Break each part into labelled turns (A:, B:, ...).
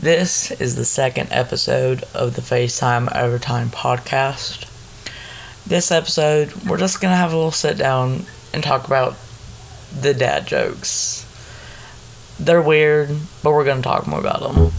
A: This is the second episode of the FaceTime Overtime podcast. This episode, we're just going to have a little sit down and talk about the dad jokes. They're weird, but we're going to talk more about them.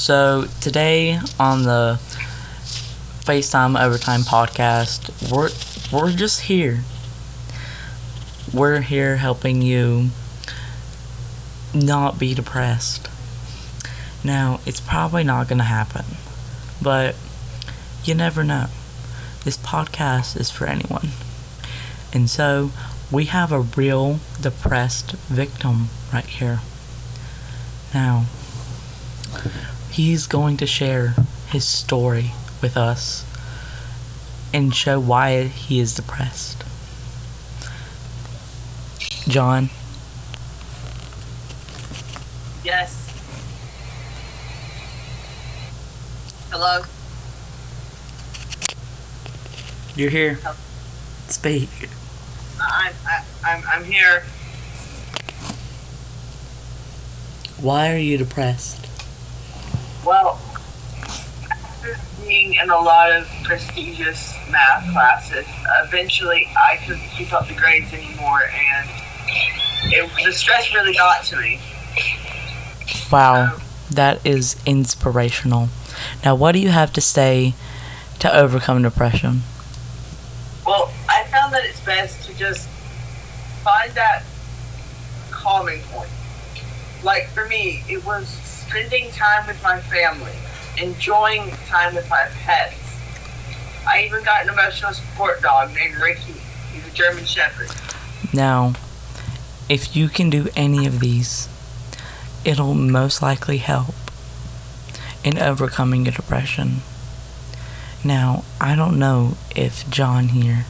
A: So today on the FaceTime Overtime podcast, we're we're just here. We're here helping you not be depressed. Now, it's probably not going to happen, but you never know. This podcast is for anyone. And so, we have a real depressed victim right here. Now, he's going to share his story with us and show why he is depressed. John.
B: Yes. Hello.
A: You're here. Oh. Speak.
B: I'm I, I'm I'm here.
A: Why are you depressed?
B: Well, after being in a lot of prestigious math classes, eventually I couldn't keep up the grades anymore, and it, the stress really got to me.
A: Wow, that is inspirational. Now, what do you have to say to overcome depression?
B: Well, I found that it's best to just find that calming point. Like for me, it was spending time with my family, enjoying time with my pets. I even got an emotional support dog named Ricky. He's a German Shepherd.
A: Now, if you can do any of these, it'll most likely help in overcoming your depression. Now, I don't know if John here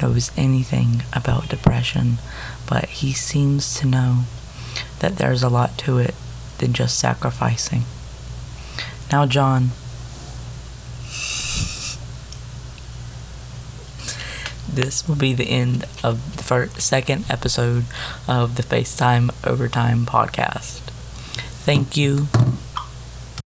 A: knows anything about depression, but he seems to know that there's a lot to it than just sacrificing. Now, John. This will be the end of the first, second episode of the FaceTime Overtime podcast. Thank you